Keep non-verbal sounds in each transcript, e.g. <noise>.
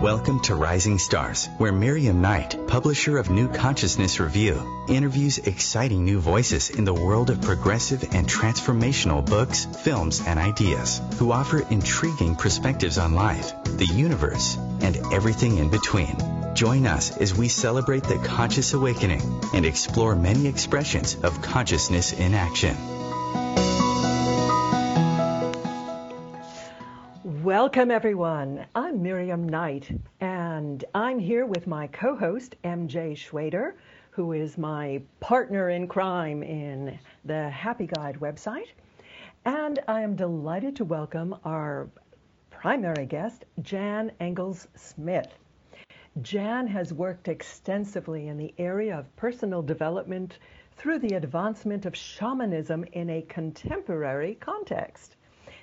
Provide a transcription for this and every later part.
Welcome to Rising Stars, where Miriam Knight, publisher of New Consciousness Review, interviews exciting new voices in the world of progressive and transformational books, films, and ideas, who offer intriguing perspectives on life, the universe, and everything in between. Join us as we celebrate the conscious awakening and explore many expressions of consciousness in action. Welcome, everyone. I'm Miriam Knight, and I'm here with my co host, MJ Schwader, who is my partner in crime in the Happy Guide website. And I am delighted to welcome our primary guest, Jan Engels Smith. Jan has worked extensively in the area of personal development through the advancement of shamanism in a contemporary context.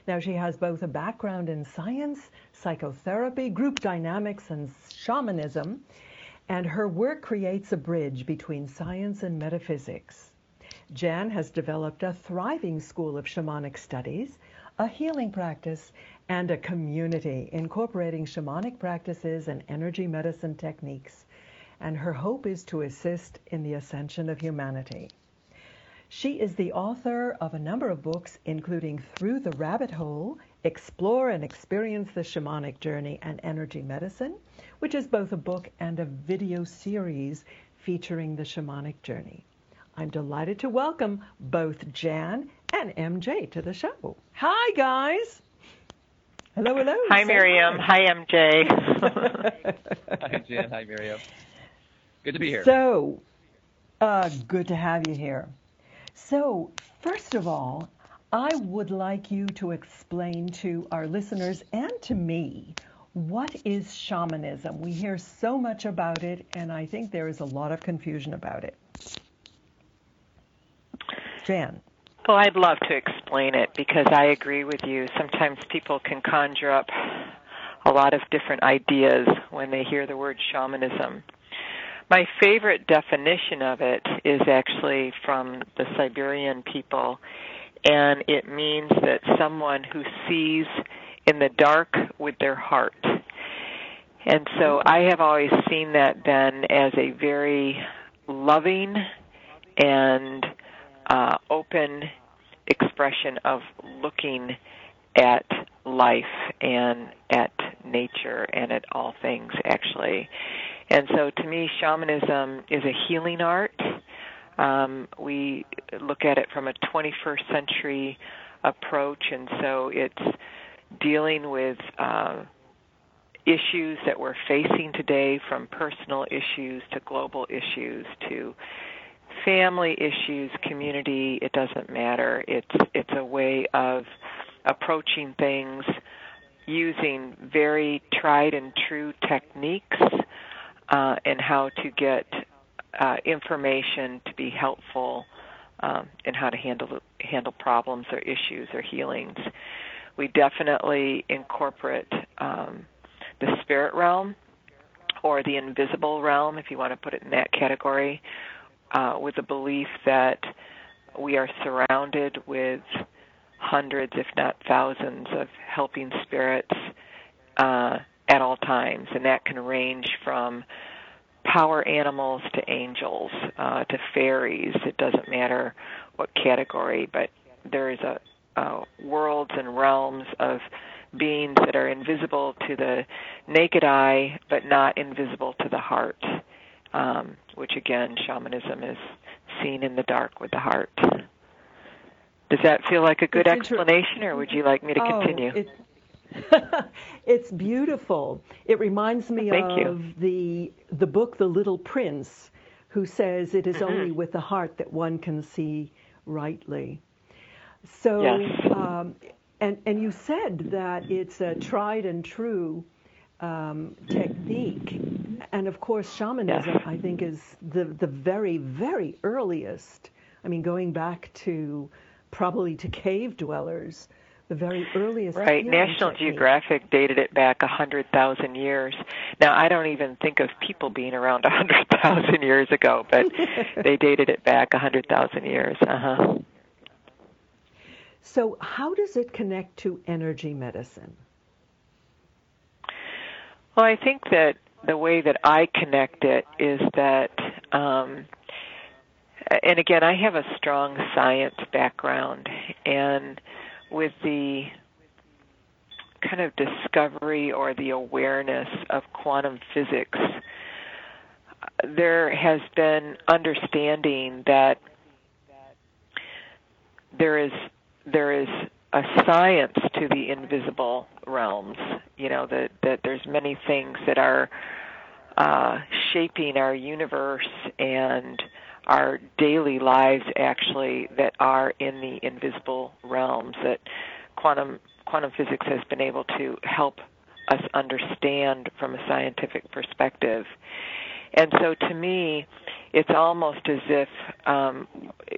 Now, she has both a background in science, psychotherapy, group dynamics, and shamanism, and her work creates a bridge between science and metaphysics. Jan has developed a thriving school of shamanic studies, a healing practice, and a community incorporating shamanic practices and energy medicine techniques. And her hope is to assist in the ascension of humanity. She is the author of a number of books, including Through the Rabbit Hole Explore and Experience the Shamanic Journey and Energy Medicine, which is both a book and a video series featuring the shamanic journey. I'm delighted to welcome both Jan and MJ to the show. Hi, guys. Hello, hello. Hi, Miriam. Hi, hi MJ. <laughs> hi, Jan. Hi, Miriam. Good to be here. So, uh, good to have you here. So, first of all, I would like you to explain to our listeners and to me what is shamanism? We hear so much about it, and I think there is a lot of confusion about it. Jan. Well, I'd love to explain it because I agree with you. Sometimes people can conjure up a lot of different ideas when they hear the word shamanism. My favorite definition of it is actually from the Siberian people, and it means that someone who sees in the dark with their heart. And so I have always seen that then as a very loving and uh, open expression of looking at life and at nature and at all things actually. And so to me, shamanism is a healing art. Um, we look at it from a 21st century approach, and so it's dealing with uh, issues that we're facing today, from personal issues to global issues to family issues, community. It doesn't matter. It's it's a way of approaching things using very tried and true techniques uh, and how to get uh, information to be helpful um, in how to handle handle problems or issues or healings. We definitely incorporate um, the spirit realm or the invisible realm, if you want to put it in that category, uh, with the belief that we are surrounded with hundreds, if not thousands, of helping spirits uh, at all times, and that can range from power animals to angels uh, to fairies. It doesn't matter what category, but there is a, a worlds and realms of beings that are invisible to the naked eye, but not invisible to the heart. Um, which again, shamanism is seen in the dark with the heart. Does that feel like a good it's explanation, or would you like me to oh, continue? It, <laughs> it's beautiful. It reminds me Thank of you. the the book The Little Prince, who says it is mm-hmm. only with the heart that one can see rightly. So, yes. um, and and you said that it's a tried and true um, technique, and of course, shamanism yes. I think is the the very very earliest. I mean, going back to probably to cave dwellers the very earliest. Right. National technique. Geographic dated it back hundred thousand years. Now I don't even think of people being around hundred <laughs> thousand years ago, but <laughs> they dated it back hundred thousand years. Uh huh. So how does it connect to energy medicine? Well, I think that the way that I connect it is that, um, and again, I have a strong science background, and with the kind of discovery or the awareness of quantum physics, there has been understanding that there is there is a science to the invisible realms. You know that that there's many things that are uh, shaping our universe and our daily lives actually that are in the invisible realms that quantum quantum physics has been able to help us understand from a scientific perspective. And so to me, it's almost as if um,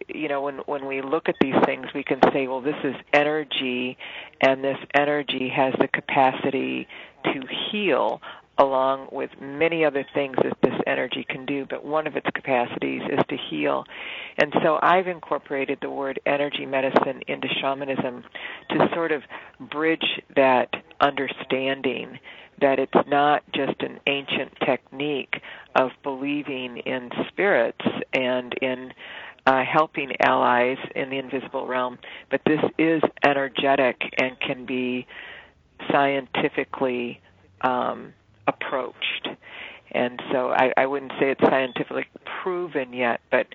you know when when we look at these things we can say well this is energy and this energy has the capacity to heal along with many other things that this energy can do, but one of its capacities is to heal. And so I've incorporated the word energy medicine into shamanism to sort of bridge that understanding that it's not just an ancient technique of believing in spirits and in uh, helping allies in the invisible realm, but this is energetic and can be scientifically um, approached. And so I, I wouldn't say it's scientifically proven yet, but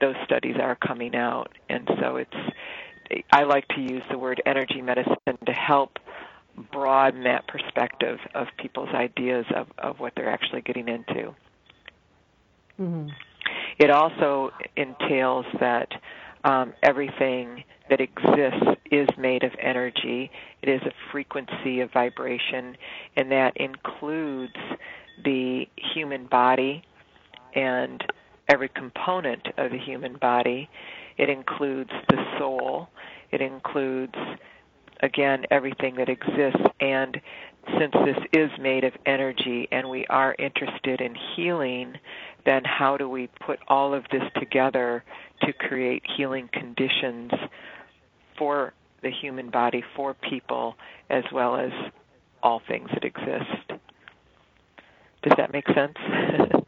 those studies are coming out. And so it's, I like to use the word energy medicine to help broaden that perspective of people's ideas of, of what they're actually getting into. Mm-hmm. It also entails that um, everything that exists is made of energy. It is a frequency of vibration, and that includes the human body and every component of the human body. It includes the soul. It includes, again, everything that exists. And since this is made of energy and we are interested in healing, then how do we put all of this together to create healing conditions for the human body, for people, as well as all things that exist. Does that make sense? <laughs>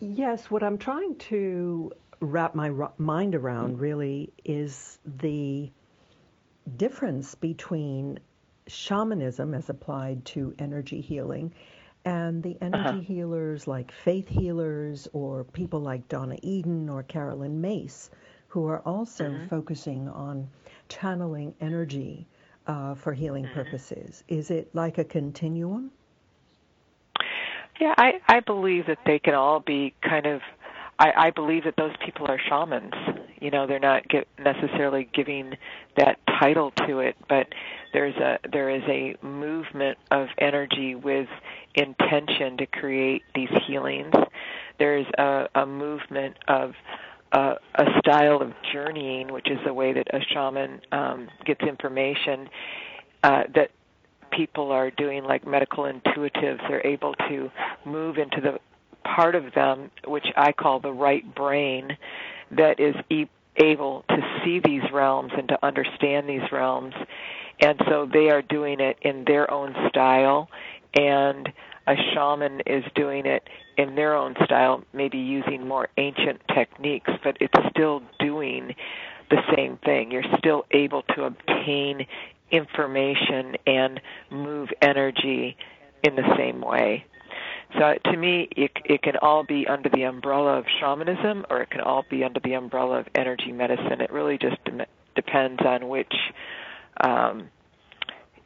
yes, what I'm trying to wrap my mind around really is the difference between shamanism as applied to energy healing and the energy uh-huh. healers like faith healers or people like Donna Eden or Carolyn Myss, who are also mm-hmm. focusing on channeling energy uh, for healing mm-hmm. purposes. Is it like a continuum? Yeah, I, I believe that they can all be kind of. I, I believe that those people are shamans. You know, they're not get, necessarily giving that title to it, but there's a there is a movement of energy with intention to create these healings. There's a, a movement of a, a style of journeying, which is the way that a shaman um, gets information uh, that people are doing, like medical intuitives. They're able to move into the part of them, which I call the right brain, that is e- able to see these realms and to understand these realms. And so they are doing it in their own style, and a shaman is doing it in their own style, maybe using more ancient techniques, but it's still doing the same thing. You're still able to obtain information and move energy in the same way. So to me, it, it can all be under the umbrella of shamanism, or it can all be under the umbrella of energy medicine. It really just de- depends on which um,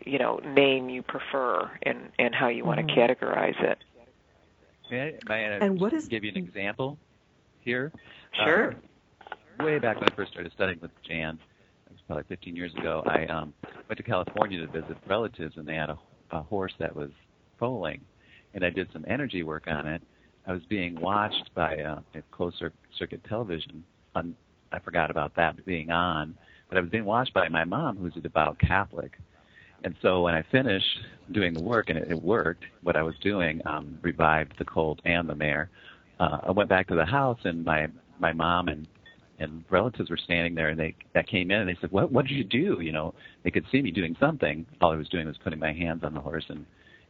you know name you prefer and and how you want to mm-hmm. categorize it. May I, may I and what is, give you an example here? Sure. Uh, way back when I first started studying with Jan, it was probably 15 years ago. I um, went to California to visit relatives, and they had a, a horse that was foaling, and I did some energy work on it. I was being watched by uh, closed circuit television. On, I forgot about that being on, but I was being watched by my mom, who's a devout Catholic and so when I finished doing the work and it, it worked, what I was doing um, revived the cold and the mare. Uh, I went back to the house and my my mom and and relatives were standing there and they that came in and they said, "What what did you do?" You know, they could see me doing something. All I was doing was putting my hands on the horse and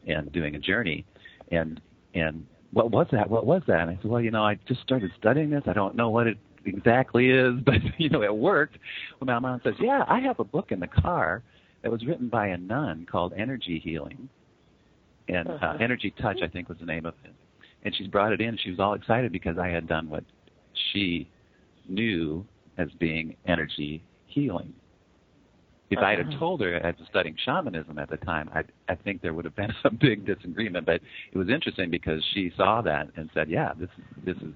and doing a journey, and and what was that? What was that? And I said, well, you know, I just started studying this. I don't know what it exactly is, <laughs> but you know, it worked. Well, my mom says, yeah, I have a book in the car that was written by a nun called Energy Healing, and uh, uh-huh. Energy Touch, I think, was the name of it. And she's brought it in. She was all excited because I had done what she knew as being energy healing. If uh-huh. I had told her I was studying shamanism at the time, I I think there would have been <laughs> a big disagreement. But it was interesting because she saw that and said, "Yeah, this is this is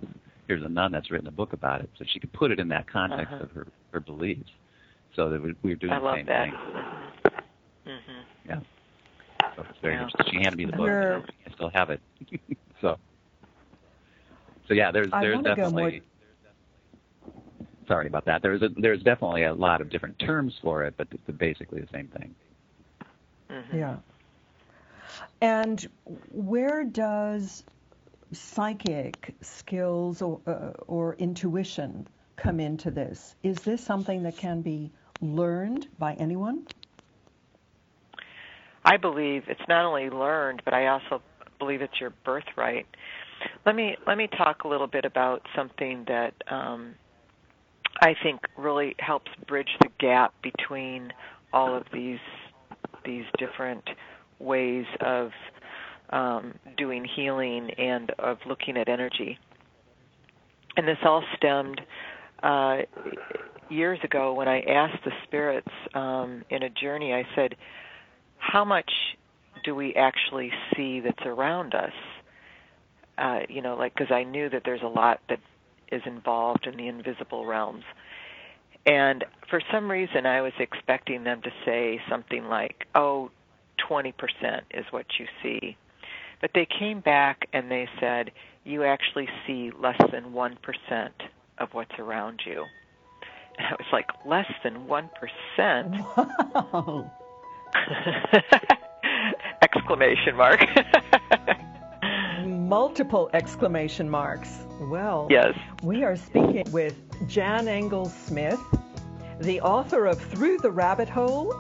here's a nun that's written a book about it." So she could put it in that context uh-huh. of her her beliefs. So that we, we were doing I the same that. thing. Mm-hmm. Yeah. So it's very yeah. interesting. She handed me the book. We're, I still have it. <laughs> so. So yeah, there's there's definitely sorry about that. There's a, there's definitely a lot of different terms for it, but it's basically the same thing. Mm-hmm. Yeah. And where does psychic skills or, uh, or intuition come into this? Is this something that can be learned by anyone? I believe it's not only learned, but I also believe it's your birthright. Let me let me talk a little bit about something that um, I think really helps bridge the gap between all of these these different ways of um, doing healing and of looking at energy. And this all stemmed uh, years ago when I asked the spirits um, in a journey. I said, "How much do we actually see that's around us?" Uh, you know, like because I knew that there's a lot that is involved in the invisible realms. And for some reason, I was expecting them to say something like, oh, 20% is what you see. But they came back and they said, you actually see less than 1% of what's around you. And I was like, less than 1%? Wow. <laughs> Exclamation mark. <laughs> multiple exclamation marks. Well, yes. we are speaking with Jan Engels Smith, the author of Through the Rabbit Hole.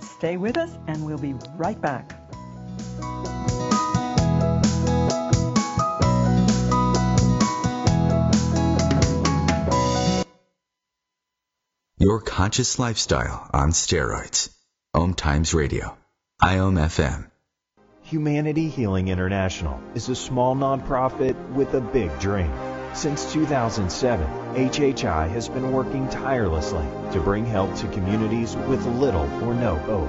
Stay with us, and we'll be right back. Your conscious lifestyle on steroids. Om Times Radio. IOM FM. Humanity Healing International is a small nonprofit with a big dream. Since 2007, HHI has been working tirelessly to bring help to communities with little or no hope.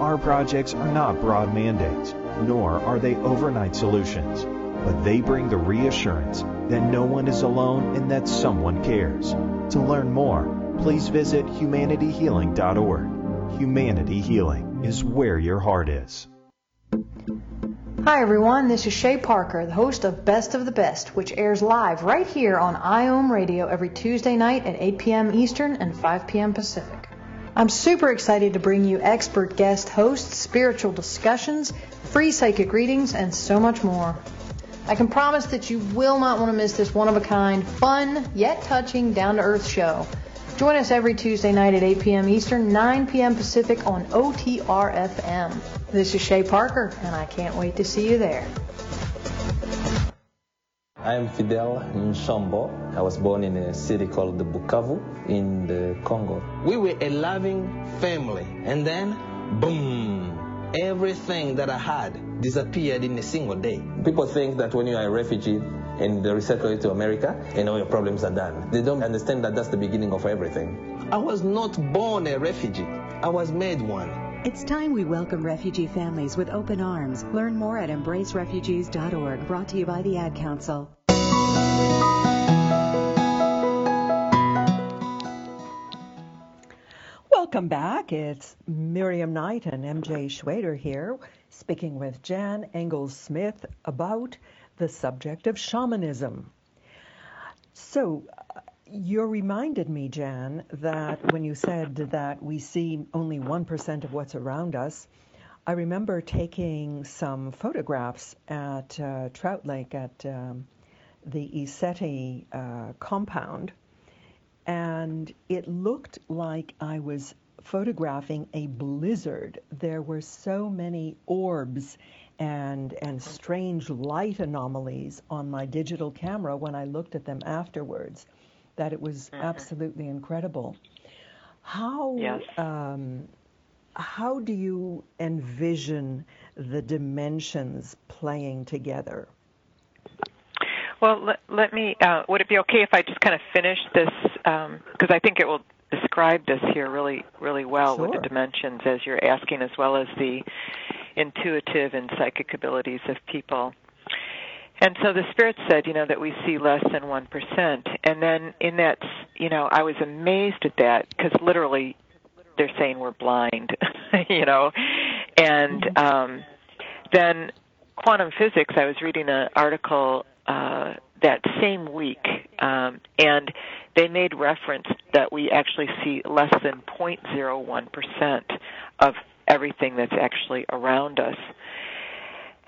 Our projects are not broad mandates, nor are they overnight solutions, but they bring the reassurance that no one is alone and that someone cares. To learn more, please visit humanityhealing.org. Humanity Healing is where your heart is. Hi everyone, this is Shay Parker, the host of Best of the Best, which airs live right here on IOM Radio every Tuesday night at 8 p.m. Eastern and 5 p.m. Pacific. I'm super excited to bring you expert guest hosts, spiritual discussions, free psychic readings, and so much more. I can promise that you will not want to miss this one of a kind, fun, yet touching, down to earth show. Join us every Tuesday night at 8 p.m. Eastern, 9 p.m. Pacific on OTR FM. This is Shay Parker, and I can't wait to see you there. I am Fidel Nshombo. I was born in a city called the Bukavu in the Congo. We were a loving family, and then, boom, everything that I had disappeared in a single day. People think that when you are a refugee, and they resettle it to America, and all your problems are done. They don't understand that that's the beginning of everything. I was not born a refugee. I was made one. It's time we welcome refugee families with open arms. Learn more at embracerefugees.org, brought to you by the Ad Council. Welcome back. It's Miriam Knight and MJ Schwader here, speaking with Jan Engels Smith about the subject of shamanism. So, uh, you reminded me, Jan, that when you said that we see only 1% of what's around us, I remember taking some photographs at uh, Trout Lake at um, the ECETI uh, compound, and it looked like I was photographing a blizzard. There were so many orbs and and strange light anomalies on my digital camera when I looked at them afterwards. That it was mm-hmm. absolutely incredible. How yes. um, how do you envision the dimensions playing together? Well, let, let me. Uh, would it be okay if I just kind of finish this? Because um, I think it will describe this here really, really well sure. with the dimensions as you're asking, as well as the intuitive and psychic abilities of people. And so the spirit said, you know, that we see less than 1%. And then in that, you know, I was amazed at that because literally they're saying we're blind, <laughs> you know. And um, then quantum physics, I was reading an article uh, that same week, um, and they made reference that we actually see less than 0.01% of everything that's actually around us.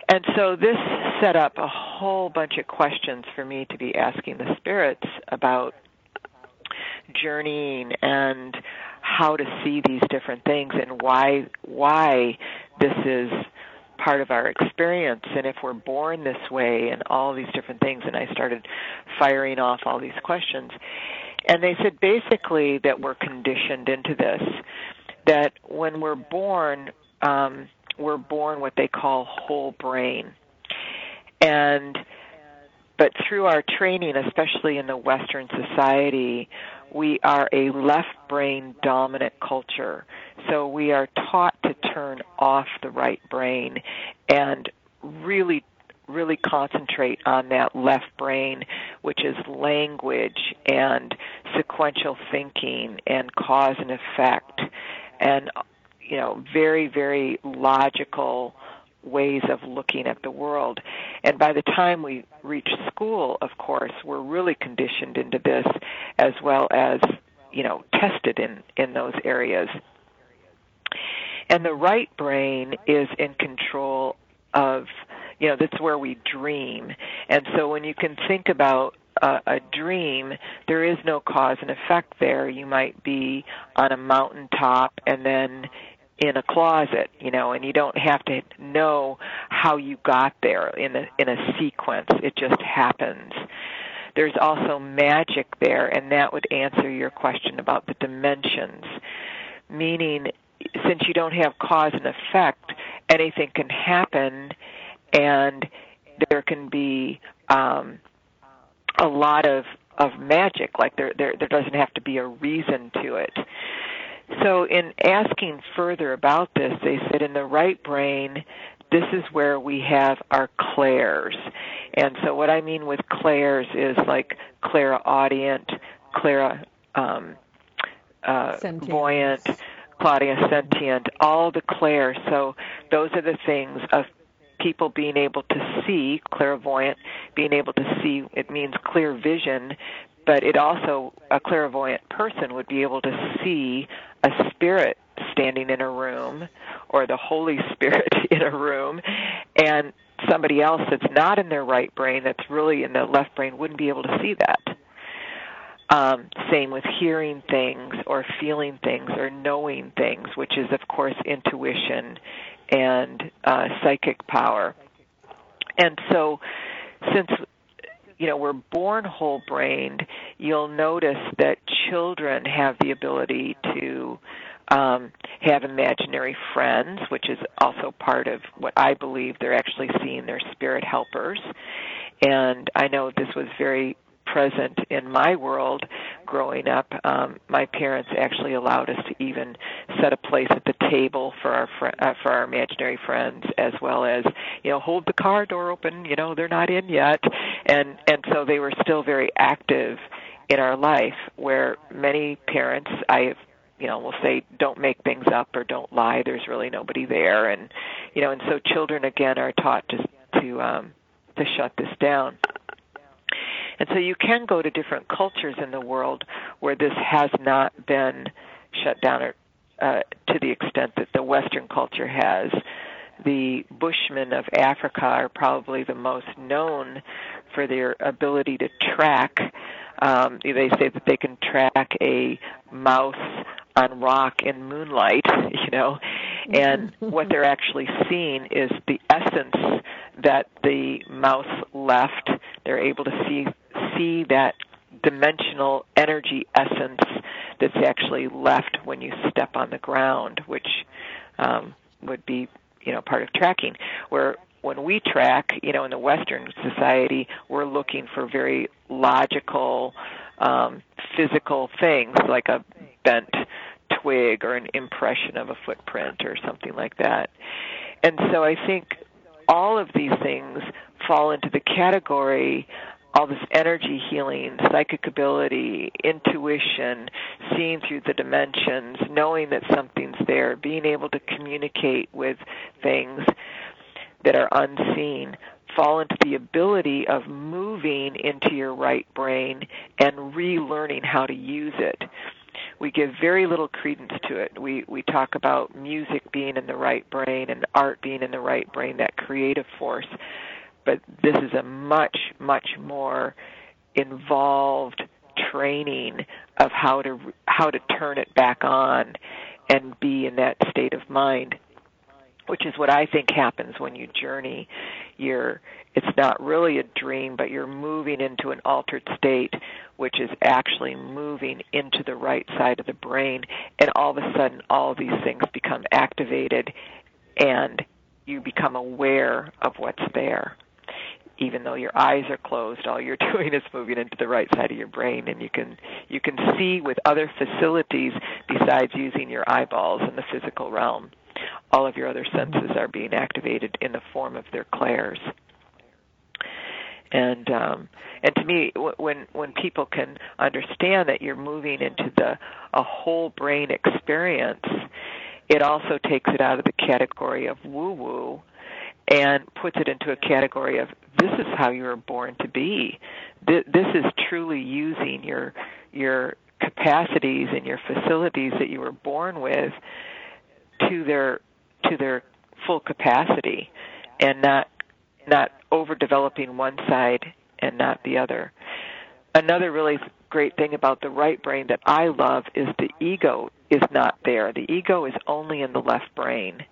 And so this set up a whole bunch of questions for me to be asking the spirits about journeying and how to see these different things and why why this is part of our experience. And if we're born this way and all these different things and I started firing off all these questions. And they said basically that we're conditioned into this that when we're born um, we're born what they call whole brain and but through our training especially in the western society we are a left brain dominant culture. So we are taught to turn off the right brain and really really concentrate on that left brain, which is language and sequential thinking and cause and effect and you know very very logical ways of looking at the world. And by the time we reach school, of course, we're really conditioned into this as well as, you know, tested in, in those areas. And the right brain is in control of, you know, that's where we dream. And so when you can think about a, a dream, there is no cause and effect there. You might be on a mountaintop and then in a closet, you know, and you don't have to know how you got there in a in a sequence. It just happens. There's also magic there, and that would answer your question about the dimensions. Meaning, since you don't have cause and effect, anything can happen, and there can be um, a lot of of magic. Like there, there, there doesn't have to be a reason to it. So, in asking further about this, they said in the right brain, this is where we have our clairs. And so, what I mean with clairs is like clairaudient, clara um, uh, voyant, Claudia sentient, all the clairs. So, those are the things of people being able to see, clairvoyant, being able to see, it means clear vision, but it also, a clairvoyant person would be able to see a spirit standing in a room or the Holy <laughs> Spirit in a room and somebody else that's not in their right brain that's really in the left brain wouldn't be able to see that. Um, same with hearing things or feeling things or knowing things, which is, of course, intuition and uh, psychic power. And so, since you know we're born whole brained, you'll notice that children have the ability to um, have imaginary friends, which is also part of what I believe they're actually seeing their spirit helpers. And I know this was very present in my world growing up. Um, my parents actually allowed us to even set a place at the table for our fr- uh, for our imaginary friends, as well as you know hold the car door open. You know they're not in yet, and and so they were still very active in our life. Where many parents I you know will say don't make things up or don't lie there's really nobody there and you know and so children again are taught to to um to shut this down and so you can go to different cultures in the world where this has not been shut down or, uh, to the extent that the Western culture has. The Bushmen of Africa are probably the most known for their ability to track. Um, they say that they can track a mouse on rock in moonlight, <laughs> you know, and <laughs> what they're actually seeing is the essence that the mouse left. They're able to see see that dimensional energy essence that's actually left when you step on the ground, which um, would be you know part of tracking. Where when we track, you know, in the Western society, we're looking for very logical, um, physical things like a bent twig or an impression of a footprint or something like that. And so I think all of these things fall into the category all this energy healing, psychic ability, intuition, seeing through the dimensions, knowing that something's there, being able to communicate with things that are unseen, fall into the ability of moving into your right brain and relearning how to use it. We give very little credence to it. We we talk about music being in the right brain and art being in the right brain, that creative force but this is a much much more involved training of how to how to turn it back on and be in that state of mind which is what I think happens when you journey you're it's not really a dream but you're moving into an altered state which is actually moving into the right side of the brain. And all of a sudden all these things become activated and you become aware of what's there even though your eyes are closed all you're <laughs> doing is moving into the right side of your brain and you can you can see with other facilities besides using your eyeballs in the physical realm all of your other senses are being activated in the form of their clairs. And um and to me when when people can understand that you're moving into the a whole brain experience it also takes it out of the category of woo woo and puts it into a category of this is how you were born to be. This is truly using your your capacities and your facilities that you were born with to their to their full capacity and not not overdeveloping one side and not the other. Another really great thing about the right brain that I love is the ego is not there. The ego is only in the left brain.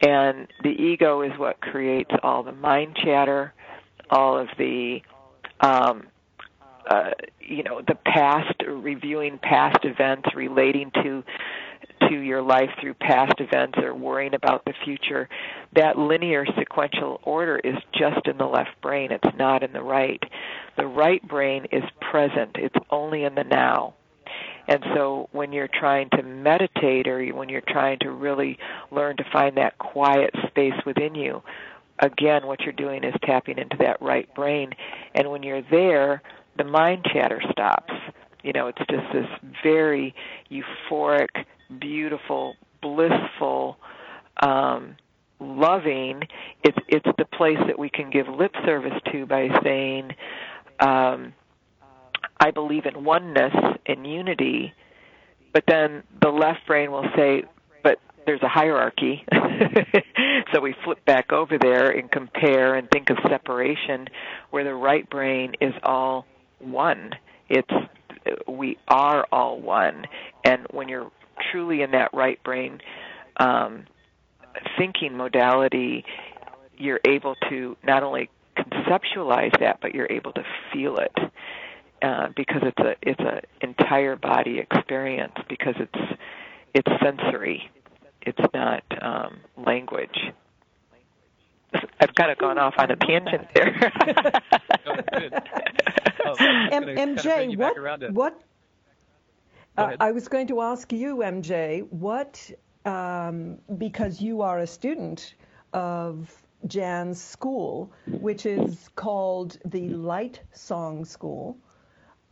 And the ego is what creates all the mind chatter, all of the, um, uh, you know, the past, reviewing past events relating to to your life through past events or worrying about the future. That linear sequential order is just in the left brain. It's not in the right. The right brain is present. It's only in the now. And so when you're trying to meditate or when you're trying to really learn to find that quiet space within you, again, what you're doing is tapping into that right brain. And when you're there, the mind chatter stops. You know, it's just this very euphoric, beautiful, blissful, um, loving. It's it's the place that we can give lip service to by saying, um, I believe in oneness and unity, but then the left brain will say, but there's a hierarchy. <laughs> so we flip back over there and compare and think of separation, where the right brain is all one. It's we are all one, and when you're truly in that right brain um, thinking modality, you're able to not only conceptualize that, but you're able to feel it uh, because it's a it's a entire body experience because it's it's sensory. It's not um, language. I've kind of gone off on a tangent there. <laughs> oh, M- MJ, what what? Uh, I was going to ask you, MJ, what um, because you are a student of Jan's school, which is called the Light Song School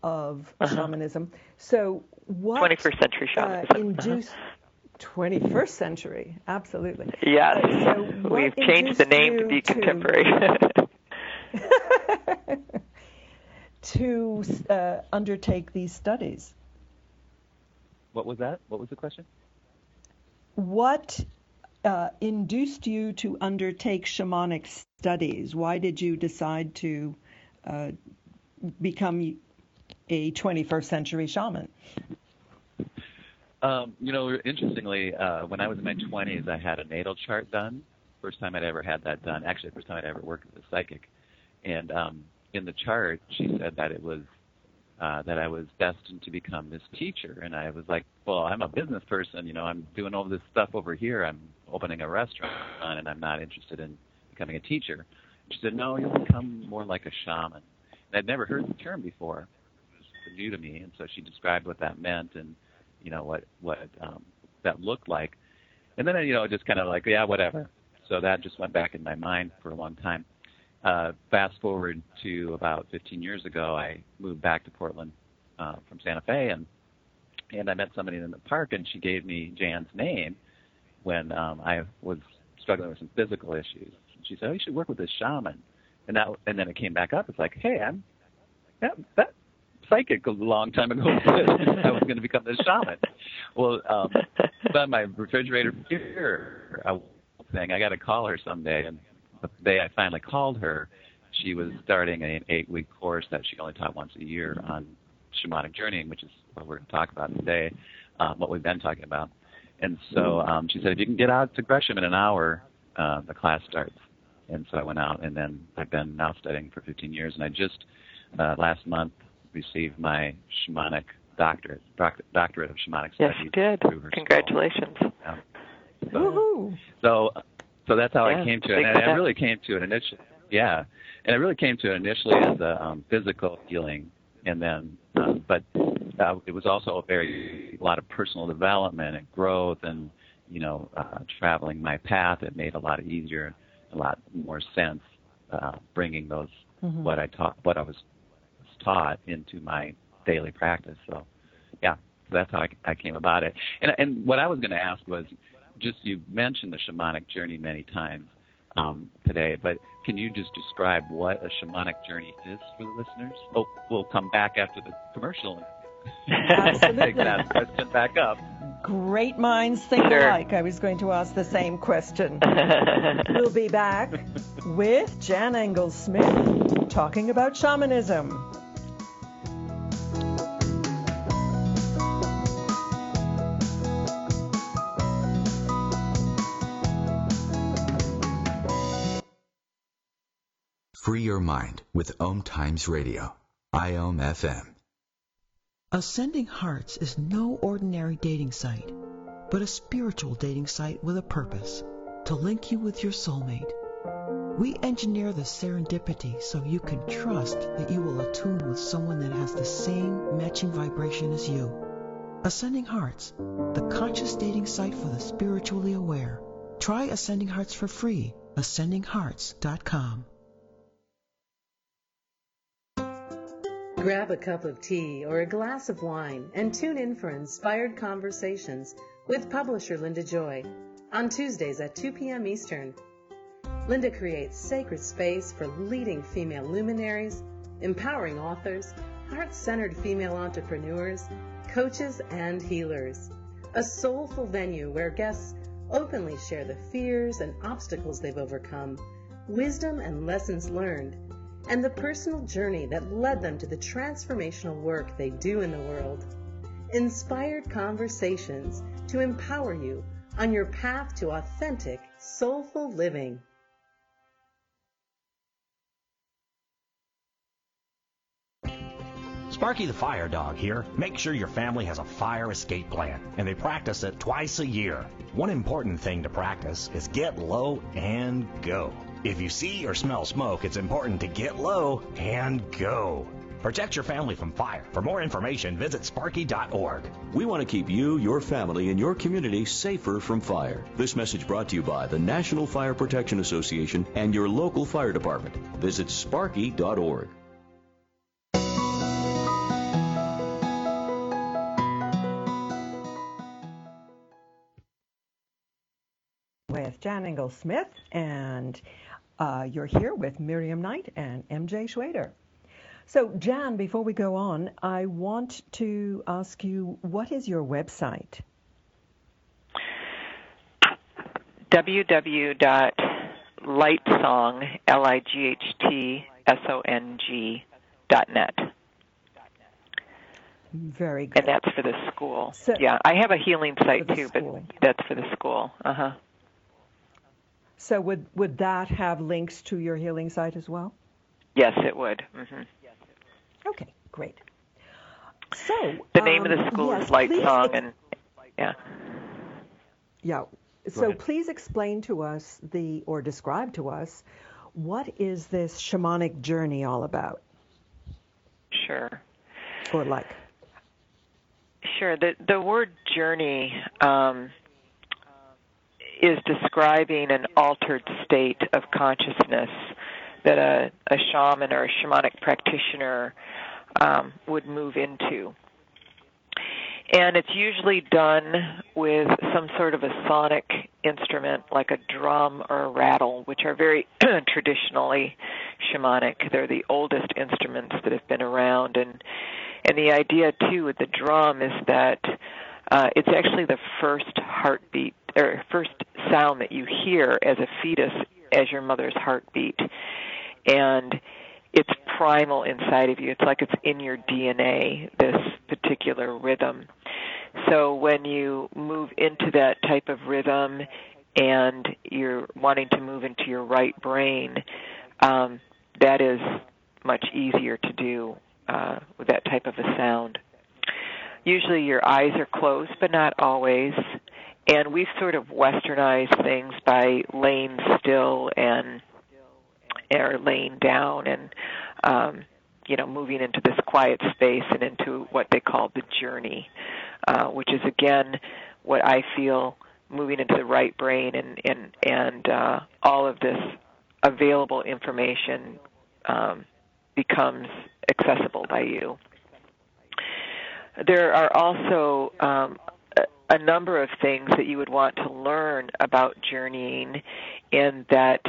of uh-huh. shamanism. So what 21st century uh, shamanism uh, induced uh-huh. 21st century, absolutely. Yes, uh, so we've changed the name to be contemporary. <laughs> to uh, undertake these studies. What was that? What was the question? What uh, induced you to undertake shamanic studies? Why did you decide to uh, become a 21st century shaman? Um, you know, interestingly, uh, when I was in my 20s, I had a natal chart done. First time I'd ever had that done. Actually, first time I'd ever worked with a psychic. And um, in the chart, she said that it was uh, that I was destined to become this teacher. And I was like, well, I'm a business person. You know, I'm doing all this stuff over here. I'm opening a restaurant, and I'm not interested in becoming a teacher. She said, no, you'll become more like a shaman. And I'd never heard the term before. Was new to me, and so she described what that meant and you know what what um, that looked like. And then you know just kind of like yeah whatever. So that just went back in my mind for a long time. Uh, fast forward to about 15 years ago, I moved back to Portland uh, from Santa Fe, and and I met somebody in the park, and she gave me Jan's name when um, I was struggling with some physical issues. She said, "Oh, you should work with this shaman." And that, and then it came back up. It's like, hey, I'm that that psychic a long time ago <laughs> I was going to become this shaman. Well, um, <laughs> but my refrigerator here uh, thing, I got to call her someday, and the day I finally called her, she was starting an eight-week course that she only taught once a year on shamanic journeying, which is what we're going to talk about today, um, what we've been talking about. And so um, she said, if you can get out to Gresham in an hour, uh, the class starts. And so I went out, and then I've been now studying for 15 years, and I just uh, last month received my shamanic doctorate, doctorate of shamanic studies. Yes, you did. Congratulations. Yeah. So, so, so that's how yeah, I came to it. And I really came to it initially. Yeah, and I really came to it initially as a um, physical healing, and then, um, but uh, it was also a very a lot of personal development and growth, and you know, uh, traveling my path. It made a lot easier, a lot more sense, uh, bringing those mm-hmm. what I taught, what I was taught into my daily practice. So, yeah, that's how I, I came about it. And and what I was going to ask was, just you mentioned the shamanic journey many times um, today, but can you just describe what a shamanic journey is for the listeners? Oh, we'll come back after the commercial and <laughs> take that question back up. Great minds think sure. alike. I was going to ask the same question. we'll be back <laughs> with Jan Engel Smith talking about shamanism. Free your mind with Om Times Radio, IOM FM. Ascending Hearts is no ordinary dating site, but a spiritual dating site with a purpose to link you with your soulmate. We engineer the serendipity so you can trust that you will attune with someone that has the same matching vibration as you. Ascending Hearts, the conscious dating site for the spiritually aware. Try Ascending Hearts for free. AscendingHearts.com. Grab a cup of tea or a glass of wine and tune in for inspired conversations with publisher Linda Joy on Tuesdays at 2 p.m. Eastern. Linda creates sacred space for leading female luminaries, empowering authors, heart centered female entrepreneurs, coaches, and healers. A soulful venue where guests openly share the fears and obstacles they've overcome, wisdom and lessons learned and the personal journey that led them to the transformational work they do in the world. Inspired conversations to empower you on your path to authentic, soulful living. Sparky the Fire Dog here. Make sure your family has a fire escape plan, and they practice it twice a year. One important thing to practice is get low and go. If you see or smell smoke, it's important to get low and go. Protect your family from fire. For more information, visit sparky.org. We want to keep you, your family, and your community safer from fire. This message brought to you by the National Fire Protection Association and your local fire department. Visit sparky.org. With Jan Engel Smith and uh, you're here with Miriam Knight and MJ Schwader. So, Jan, before we go on, I want to ask you what is your website? www.lightsong, L-I-G-H-T-S-O-N-G dot net. Very good. And that's for the school. So, yeah, I have a healing site too, school. but that's for the school. Uh huh. So would would that have links to your healing site as well? Yes, it would. Mm-hmm. Okay, great. So the name um, of the school yes, is Light please Song, and yeah. Yeah. So please explain to us the or describe to us what is this shamanic journey all about? Sure. Or like? Sure. The the word journey um, is describing an altered state of consciousness that a, a shaman or a shamanic practitioner um, would move into. And it's usually done with some sort of a sonic instrument like a drum or a rattle, which are very <clears throat> traditionally shamanic. They're the oldest instruments that have been around. And, and the idea, too, with the drum is that uh, it's actually the first heartbeat or first sound that you hear as a fetus as your mother's heartbeat. And it's primal inside of you. It's like it's in your DNA, this particular rhythm. So when you move into that type of rhythm and you're wanting to move into your right brain, um, that is much easier to do uh, with that type of a sound. Usually your eyes are closed, but not always. And we've sort of westernized things by laying still and or laying down and um, you know moving into this quiet space and into what they call the journey, uh, which is again what I feel moving into the right brain and and and uh, all of this available information um, becomes accessible by you. There are also um, a, number of things that you would want to learn about journeying, in that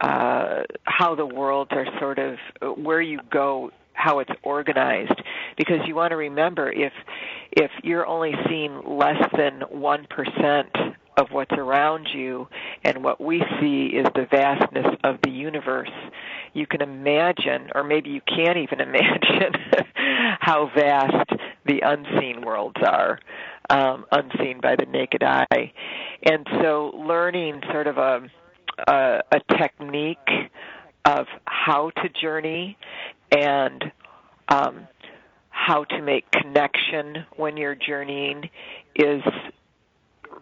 uh, how the worlds are sort of where you go, how it's organized, because you want to remember if if you're only seeing less than one percent of what's around you, and what we see is the vastness of the universe, you can imagine, or maybe you can't even <laughs> imagine, how vast the unseen worlds are, um, unseen by the naked eye. And so, learning sort of a a, a technique of how to journey and um, how to make connection when you're journeying is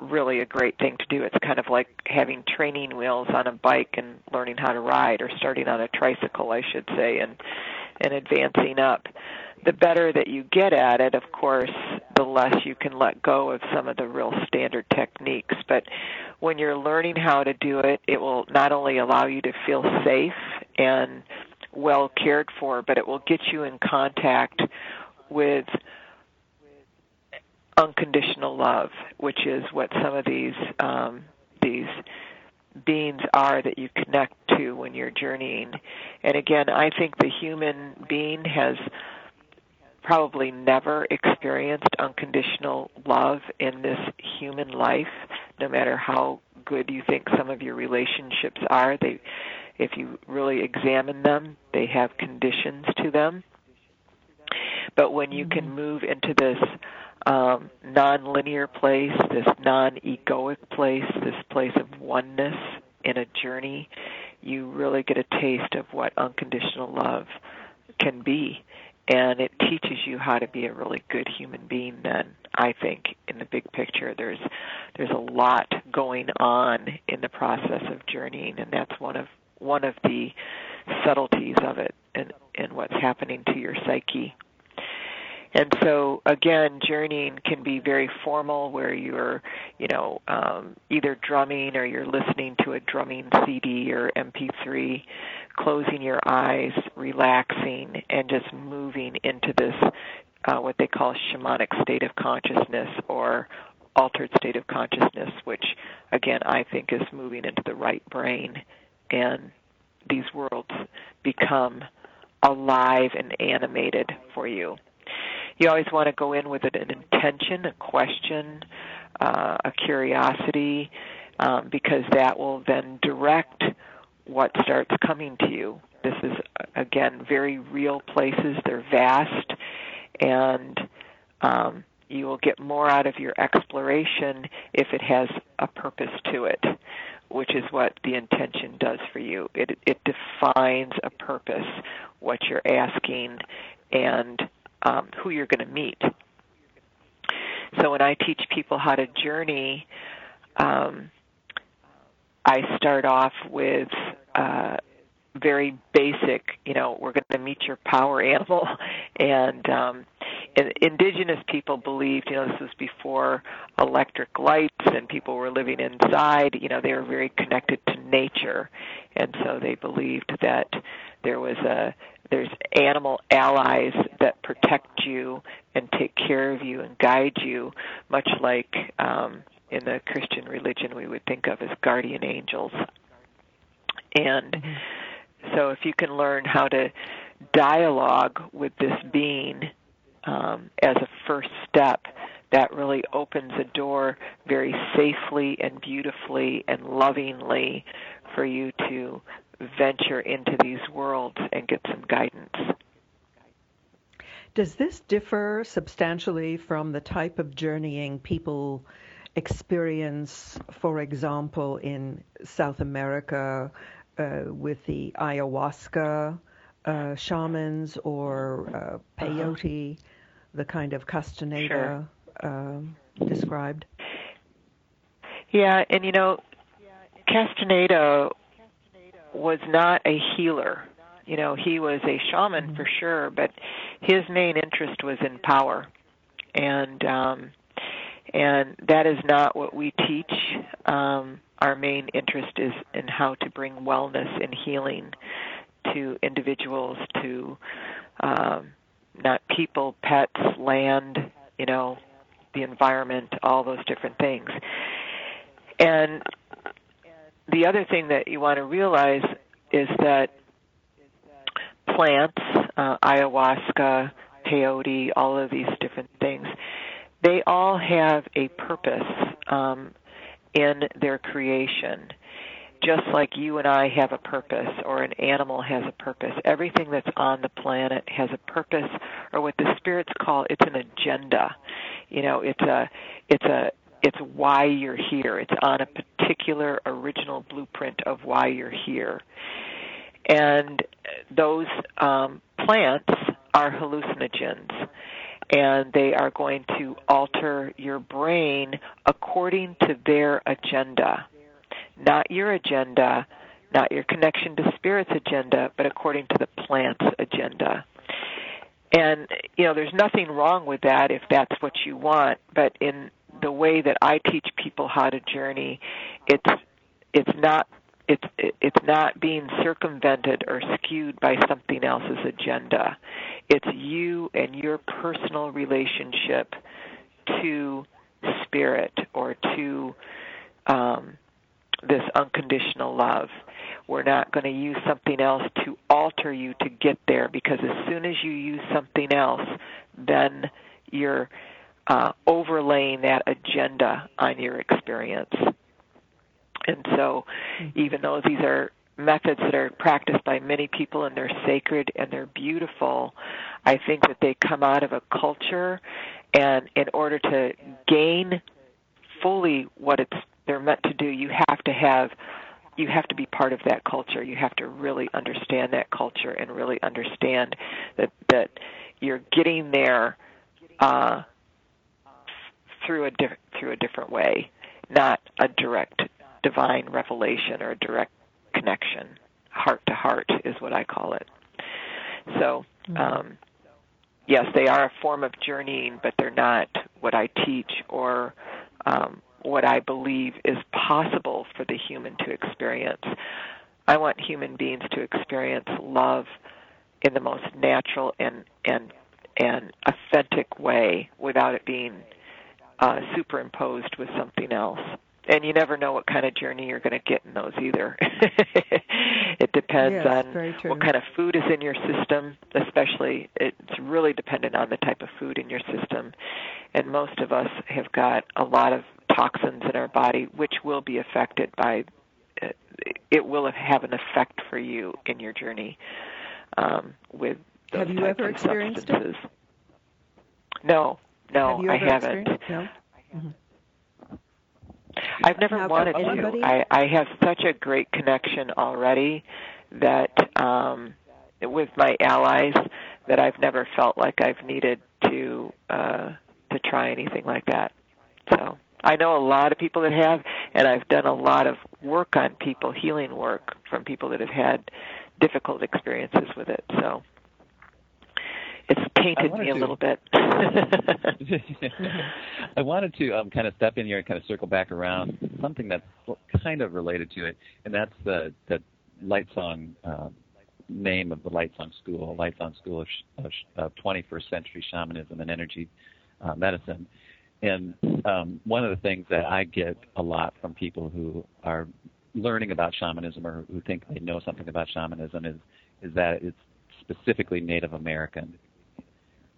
really a great thing to do. It's kind of like having training wheels on a bike and learning how to ride, or starting on a tricycle, I should say, and and advancing up. The better that you get at it, of course, the less you can let go of some of the real standard techniques. But when you're learning how to do it, it will not only allow you to feel safe and well cared for, but it will get you in contact with unconditional love, which is what some of these um, these beings are that you connect to when you're journeying. And again, I think the human being has probably never experienced unconditional love in this human life, no matter how good you think some of your relationships are. They if you really examine them, they have conditions to them. But when you can move into this um, non-linear place, this non-egoic place, this place of oneness in a journey, you really get a taste of what unconditional love can be. And it teaches you how to be a really good human being then, I think, in the big picture. There's there's a lot going on in the process of journeying and that's one of one of the subtleties of it and, and what's happening to your psyche. And so again, journeying can be very formal where you're, you know, um, either drumming or you're listening to a drumming CD or MP3, closing your eyes, relaxing, and just moving into this, uh, what they call shamanic state of consciousness or altered state of consciousness, which again I think is moving into the right brain and these worlds become alive and animated for you. You always want to go in with an intention, a question, uh, a curiosity, um, because that will then direct what starts coming to you. This is, again, very real places. They're vast, and um, you will get more out of your exploration if it has a purpose to it, which is what the intention does for you. It, it defines a purpose, what you're asking, and um, who you're going to meet. So when I teach people how to journey, um, I start off with uh, very basic. You know, we're going to meet your power animal, <laughs> and um, and indigenous people believed. You know, this was before electric lights and people were living inside. You know, they were very connected to nature, and so they believed that there was a there's animal allies that protect you and take care of you and guide you, much like um, in the Christian religion we would think of as guardian angels. And mm-hmm. so if you can learn how to dialogue with this being um, as a first step, that really opens a door very safely and beautifully and lovingly for you to venture into these worlds and get some guidance. Does this differ substantially from the type of journeying people experience, for example, in South America uh, with the ayahuasca uh, shamans or uh, peyote, uh-huh. the kind of castaneda sure. Um, described? Yeah, and you know, Castaneda was not a healer. You know, he was a shaman mm-hmm. for sure, but his main interest was in power. And um and that is not what we teach. Um our main interest is in how to bring wellness and healing to individuals, to um, not people, pets, land, you know, the environment, all those different things. And the other thing that you want to realize is that plants, uh, ayahuasca, peyote, all of these different things, they all have a purpose um, in their creation. Just like you and I have a purpose, or an animal has a purpose, everything that's on the planet has a purpose, or what the spirits call it's an agenda. You know, it's a it's a it's why you're here. It's on a particular original blueprint of why you're here. And those um, plants are hallucinogens, and they are going to alter your brain according to their agenda. Not your agenda, not your connection to spirit's agenda, but according to the plant's agenda. And you know, there's nothing wrong with that if that's what you want, but in the way that I teach people how to journey, it's it's not it's it's not being circumvented or skewed by something else's agenda. It's you and your personal relationship to spirit or to um, this unconditional love. We're not going to use something else to alter you to get there because as soon as you use something else, then you're uh, overlaying that agenda on your experience. And so, mm-hmm. even though these are methods that are practiced by many people and they're sacred and they're beautiful, I think that they come out of a culture, and in order to gain fully what it's they're meant to do, you have to have you have to be part of that culture. You have to really understand that culture and really understand that that you're getting there uh, through a di- through a different way, not a direct divine revelation or a direct connection, heart to heart is what I call it. So, mm-hmm. um, yes, they are a form of journeying, but they're not what I teach or um, what I believe is possible for the human to experience. I want human beings to experience love in the most natural and and and authentic way without it being uh, superimposed with something else. And you never know what kind of journey you're going to get in those either. <laughs> it depends yes, on what kind of food is in your system, especially it's really dependent on the type of food in your system. And most of us have got a lot of toxins in our body which will be affected by uh, it will have an effect for you in your journey um, with those have you ever experienced substances. it? No, No, have I haven't. No. Mhm. I've never wanted to. I, I have such a great connection already that um, with my allies that I've never felt like I've needed to uh, to try anything like that. So I know a lot of people that have, and I've done a lot of work on people, healing work from people that have had difficult experiences with it. So it's tainted me a to- little bit. <laughs> I wanted to um, kind of step in here and kind of circle back around something that's kind of related to it, and that's the the Light Song uh, name of the Light Song School, Light Song School of, sh- of, sh- of 21st Century Shamanism and Energy uh, Medicine. And um, one of the things that I get a lot from people who are learning about shamanism or who think they know something about shamanism is is that it's specifically Native American.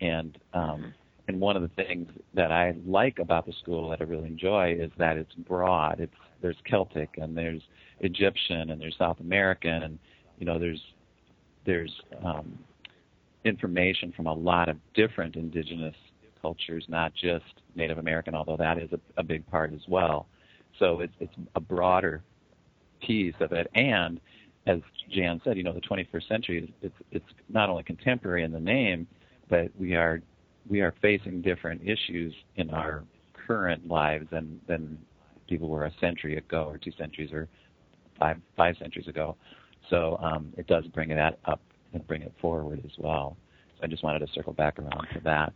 And um, and one of the things that I like about the school that I really enjoy is that it's broad. It's there's Celtic and there's Egyptian and there's South American and you know there's there's um, information from a lot of different indigenous cultures, not just Native American, although that is a, a big part as well. So it's it's a broader piece of it, and as Jan said, you know, the 21st century it's it's not only contemporary in the name, but we are we are facing different issues in our current lives than than people were a century ago or two centuries or five five centuries ago. So um, it does bring that up and bring it forward as well. So I just wanted to circle back around to that.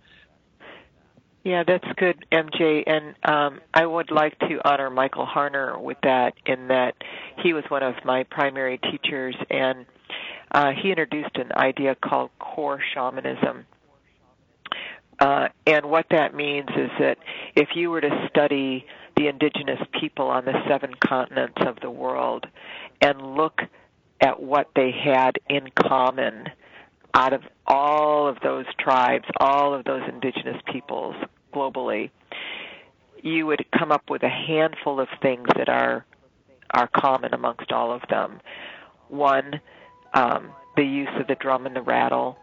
Yeah, that's good, MJ. And um, I would like to honor Michael Harner with that, in that he was one of my primary teachers, and uh, he introduced an idea called core shamanism. Uh, and what that means is that if you were to study the indigenous people on the seven continents of the world and look at what they had in common out of all of those tribes, all of those indigenous peoples globally, you would come up with a handful of things that are are common amongst all of them. One, um, the use of the drum and the rattle.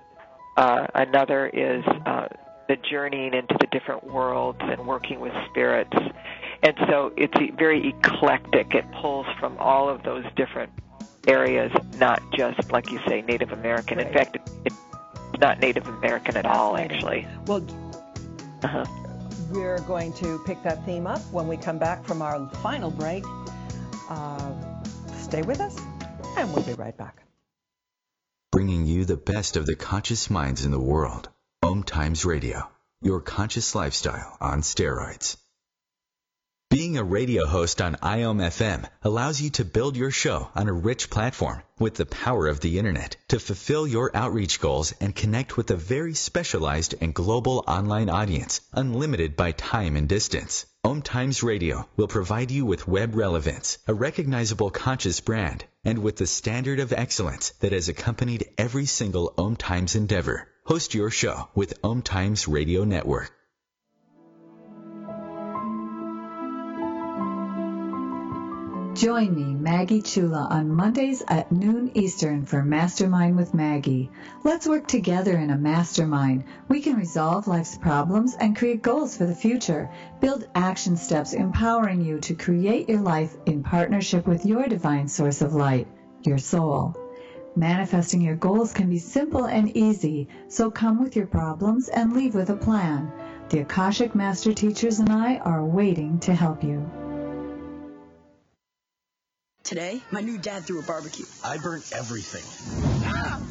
Uh, another is uh, the journeying into the different worlds and working with spirits. And so it's e- very eclectic. It pulls from all of those different areas, not just, like you say, Native American. In fact, it's not Native American at all, actually. Well, Uh-huh. we're going to pick that theme up when we come back from our final break. Uh, stay with us, and we'll be right back. Bringing you the best of the conscious minds in the world. Om Times Radio, your conscious lifestyle on steroids. Being a radio host on IOM FM allows you to build your show on a rich platform with the power of the internet to fulfill your outreach goals and connect with a very specialized and global online audience, unlimited by time and distance. Om Times Radio will provide you with web relevance, a recognizable conscious brand, and with the standard of excellence that has accompanied every single Om Times endeavor. Host your show with Om Times Radio Network. Join me, Maggie Chula, on Mondays at noon Eastern for Mastermind with Maggie. Let's work together in a mastermind. We can resolve life's problems and create goals for the future. Build action steps empowering you to create your life in partnership with your divine source of light, your soul. Manifesting your goals can be simple and easy, so come with your problems and leave with a plan. The Akashic Master Teachers and I are waiting to help you. Today, my new dad threw a barbecue. I burnt everything.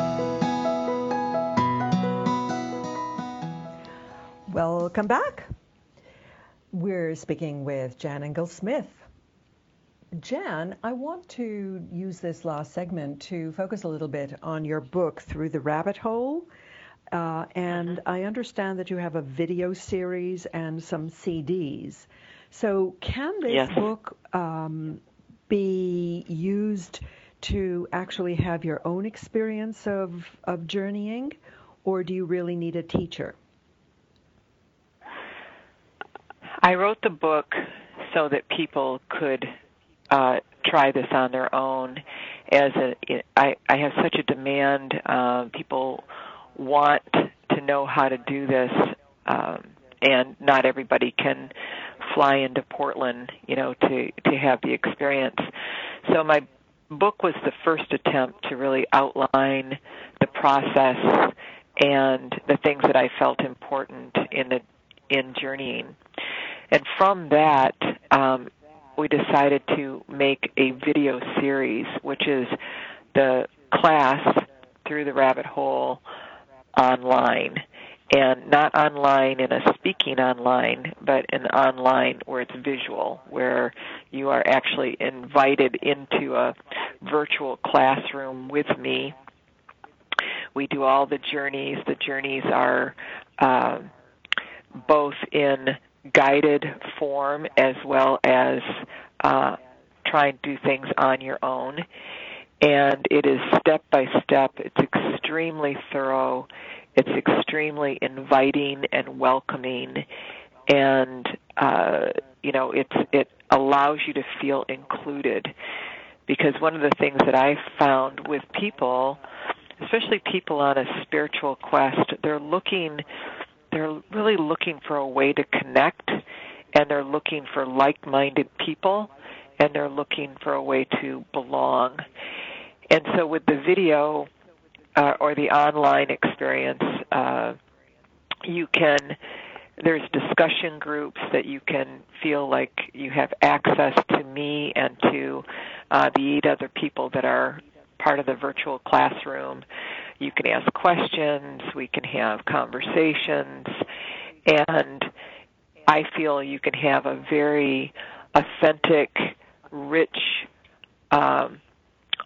Welcome back. We're speaking with Jan Engels-Smith. Jan, I want to use this last segment to focus a little bit on your book, Through the Rabbit Hole. Uh, and I understand that you have a video series and some CDs. So, can this yes. book um, be used to actually have your own experience of, of journeying, or do you really need a teacher? I wrote the book so that people could uh, try this on their own. As a, I, I have such a demand. Uh, people want to know how to do this, um, and not everybody can fly into Portland, you know, to to have the experience. So my book was the first attempt to really outline the process and the things that I felt important in the in journeying. And from that, um, we decided to make a video series, which is the class through the rabbit hole online. And not online in a speaking online, but an online where it's visual, where you are actually invited into a virtual classroom with me. We do all the journeys. The journeys are uh, both in guided form as well as uh, try and do things on your own. And it is step by step. It's extremely thorough. It's extremely inviting and welcoming, and uh, you know it's it allows you to feel included. Because one of the things that I found with people, especially people on a spiritual quest, they're looking they're really looking for a way to connect and they're looking for like-minded people and they're looking for a way to belong. And so with the video uh, or the online experience, uh, you can there's discussion groups that you can feel like you have access to me and to uh, the eight other people that are part of the virtual classroom. You can ask questions, we can have conversations, and I feel you can have a very authentic, rich, um,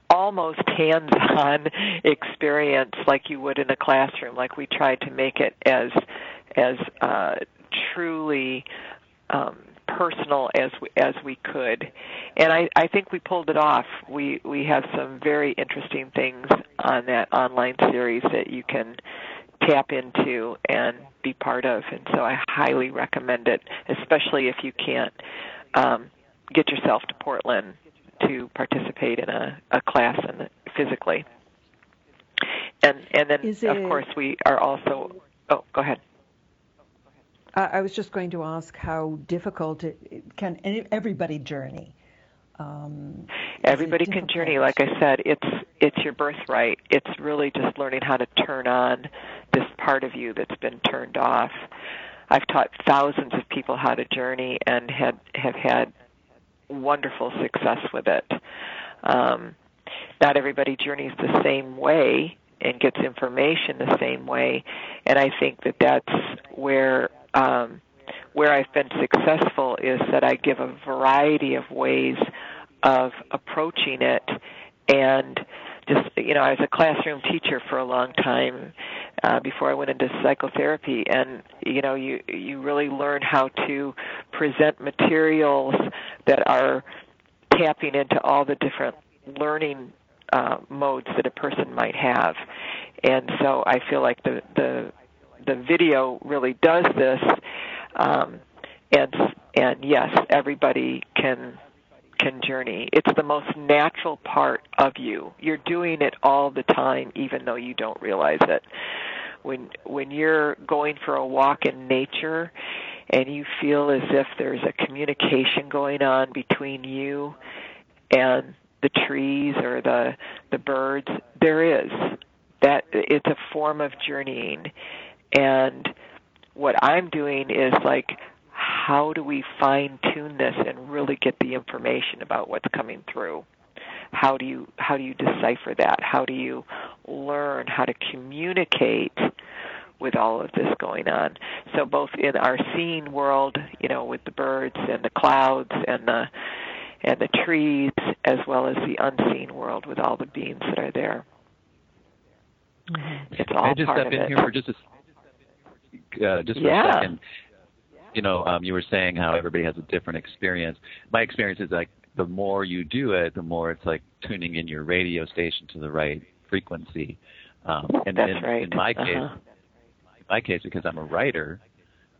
almost hands-on <laughs> experience like you would in a classroom. Like we tried to make it as as uh, truly um, personal as we, as we could, and I, I think we pulled it off. We we have some very interesting things on that online series that you can tap into and be part of, and so I highly recommend it, especially if you can't um, get yourself to Portland to participate in a, a class and physically. And and then it, of course we are also. Oh, go ahead. I was just going to ask how difficult it, it can everybody journey. Um, everybody can journey. Like I said, it's it's your birthright. It's really just learning how to turn on this part of you that's been turned off. I've taught thousands of people how to journey and had have had wonderful success with it. Um, not everybody journeys the same way and gets information the same way, and I think that that's where um, where I've been successful is that I give a variety of ways of approaching it. And just you know I was a classroom teacher for a long time uh, before I went into psychotherapy. And you know you you really learn how to present materials that are tapping into all the different learning uh, modes that a person might have. And so I feel like the the the video really does this, um, and and yes, everybody can can journey. It's the most natural part of you. You're doing it all the time, even though you don't realize it. When when you're going for a walk in nature, and you feel as if there's a communication going on between you and the trees or the the birds, there is. That it's a form of journeying and what I'm doing is like, how do we fine tune this and really get the information about what's coming through? How do you how do you decipher that? How do you learn how to communicate with all of this going on? So both in our seen world, you know, with the birds and the clouds and the and the trees, as well as the unseen world with all the beings that are there. Mm-hmm. It's all I just part step of in it. here for just a uh, just for yeah. a second. you know, um, you were saying how everybody has a different experience. My experience is like the more you do it, the more it's like tuning in your radio station to the right frequency. Um, and That's in, right. in my case, Uh-huh. in my case, because I'm a writer,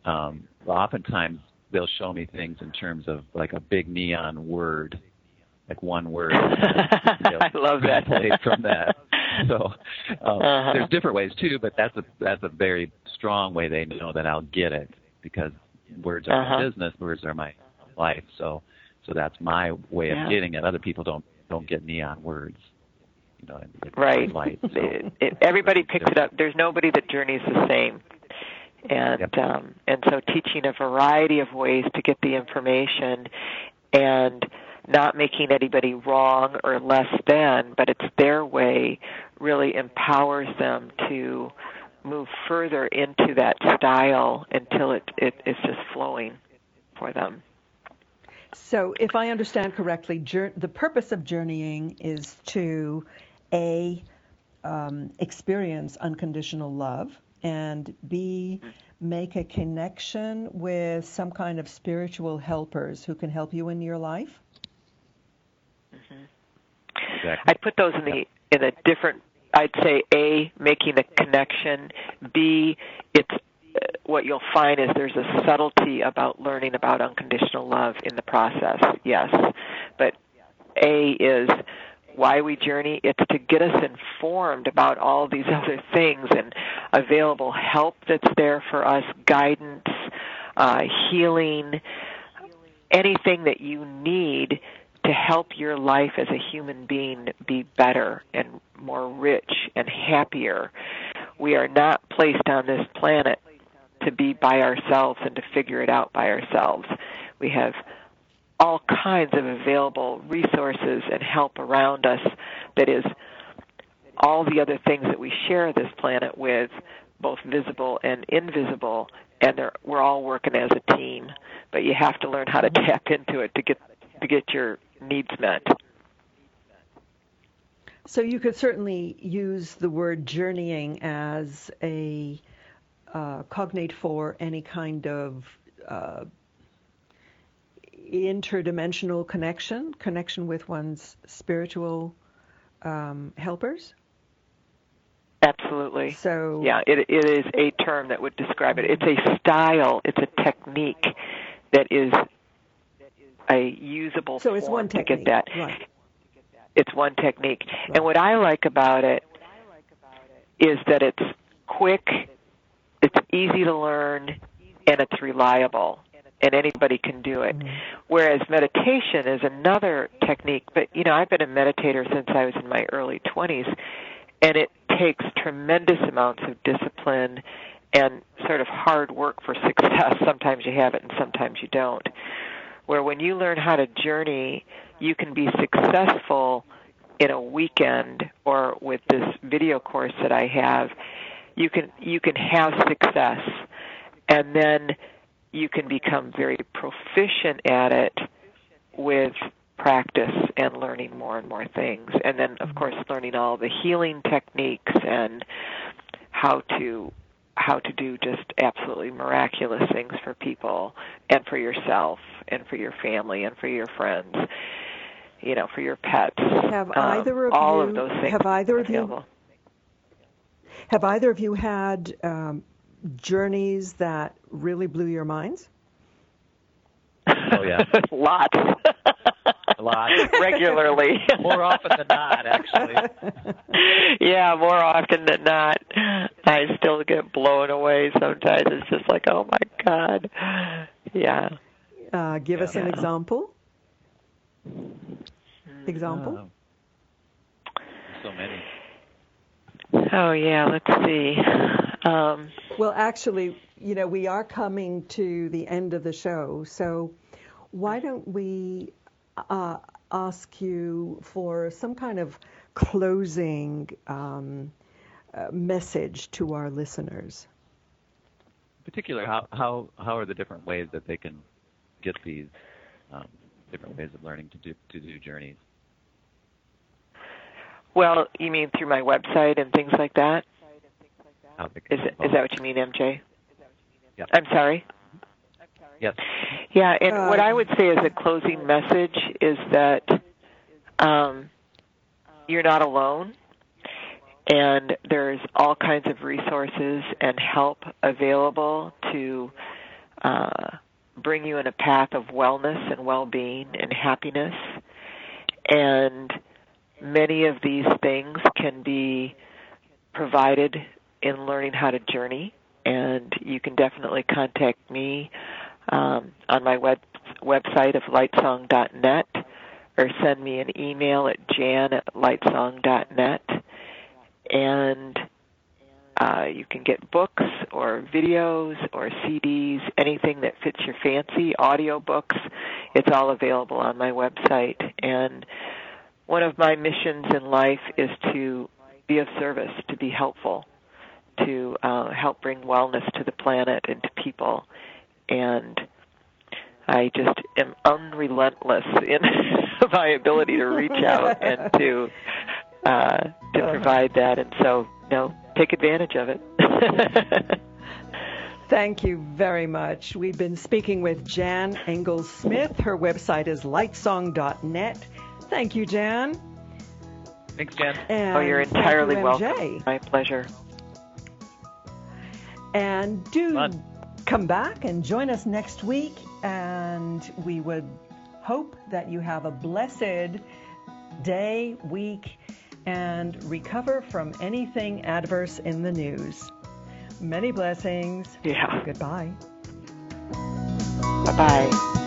um, oftentimes they'll show me things in terms of like a big neon word, like one word. <laughs> I love that. From that. So um, Uh-huh. there's different ways too, but that's a that's a very strong way they know that I'll get it because words are Uh-huh. my business, words are my life. So so that's my way of Yeah. getting it. Other people don't don't get neon words. You know, Right. light. So. It, it, everybody picks it up. There's nobody that journeys the same. And um, and so teaching a variety of ways to get the information and not making anybody wrong or less than, but it's their way really empowers them to move further into that style until it, it it's just flowing for them. So, if I understand correctly, jour- the purpose of journeying is to a um, experience unconditional love, and b make a connection with some kind of spiritual helpers who can help you in your life. I'd put those in the in a different. I'd say a making a connection. B it's uh, what you'll find is there's a subtlety about learning about unconditional love in the process. Yes, but A is why we journey. It's to get us informed about all these <laughs> other things and available help that's there for us, guidance, uh, healing, anything that you need to help your life as a human being be better and more rich and happier. We are not placed on this planet to be by ourselves and to figure it out by ourselves. We have all kinds of available resources and help around us that is all the other things that we share this planet with, both visible and invisible, and we're all working as a team. But you have to learn how to tap into it to get to get your needs met. So, you could certainly use the word journeying as a uh, cognate for any kind of uh, interdimensional connection, connection with one's spiritual um, helpers. Absolutely. So yeah, it it is a term that would describe it. It's a style. It's a technique that is a usable So it's one to technique, get that. right. It's one technique. And what I like about it is that it's quick, it's easy to learn, and it's reliable. And anybody can do it. Mm-hmm. Whereas meditation is another technique, but you know, I've been a meditator since I was in my early 20s, and it takes tremendous amounts of discipline and sort of hard work for success. <laughs> Sometimes you have it and sometimes you don't. Where when you learn how to journey, you can be successful in a weekend or with this video course that I have, you can you can have success and then you can become very proficient at it with practice and learning more and more things. And then of course learning all the healing techniques and how to how to do just absolutely miraculous things for people and for yourself and for your family and for your friends you know for your pets. Have Um, either of all you of those things have either of you have either of you had um, journeys that really blew your minds? Oh yeah, <laughs> lots, <laughs> a lot, <laughs> regularly, more often than not, actually. <laughs> yeah, more often than not. I still get blown away sometimes. It's just like, oh my god. Yeah. Uh, give us an example. Example. Oh, so many. Oh yeah, let's see. Um, Well, actually, you know, we are coming to the end of the show, so why don't we uh, ask you for some kind of closing um, uh, message to our listeners? In particular, how how how are the different ways that they can get these um, different ways of learning to do to do journeys? well, you mean through my website and things like that? Is, Is can it, is that what you mean, MJ? Yep. I'm sorry. Yes. Yeah, and uh, what I would say as a closing message is that um, you're not alone, and there's all kinds of resources and help available to uh, bring you in a path of wellness and well-being and happiness. And many of these things can be provided in learning how to journey, and you can definitely contact me um, on my web website of lightsong.net or send me an email at jan at lightsong.net. And uh, you can get books or videos or CDs, anything that fits your fancy, audio books. It's all available on my website. And one of my missions in life is to be of service, to be helpful, to uh, help bring wellness to the planet and to people. And I just am unrelentless in <laughs> my ability to reach out and <laughs> to uh, to uh-huh. provide that. And so, you know, take advantage of it. <laughs> Thank you very much. We've been speaking with Jan Engels Smith. Her website is lightsong.net. Thank you, Jan. Thanks, Jan. And oh, you're entirely you, welcome. My pleasure. And do Fun. Come back and join us next week. And we would hope that you have a blessed day, week, and recover from anything adverse in the news. Many blessings. Yeah. Goodbye. Bye bye.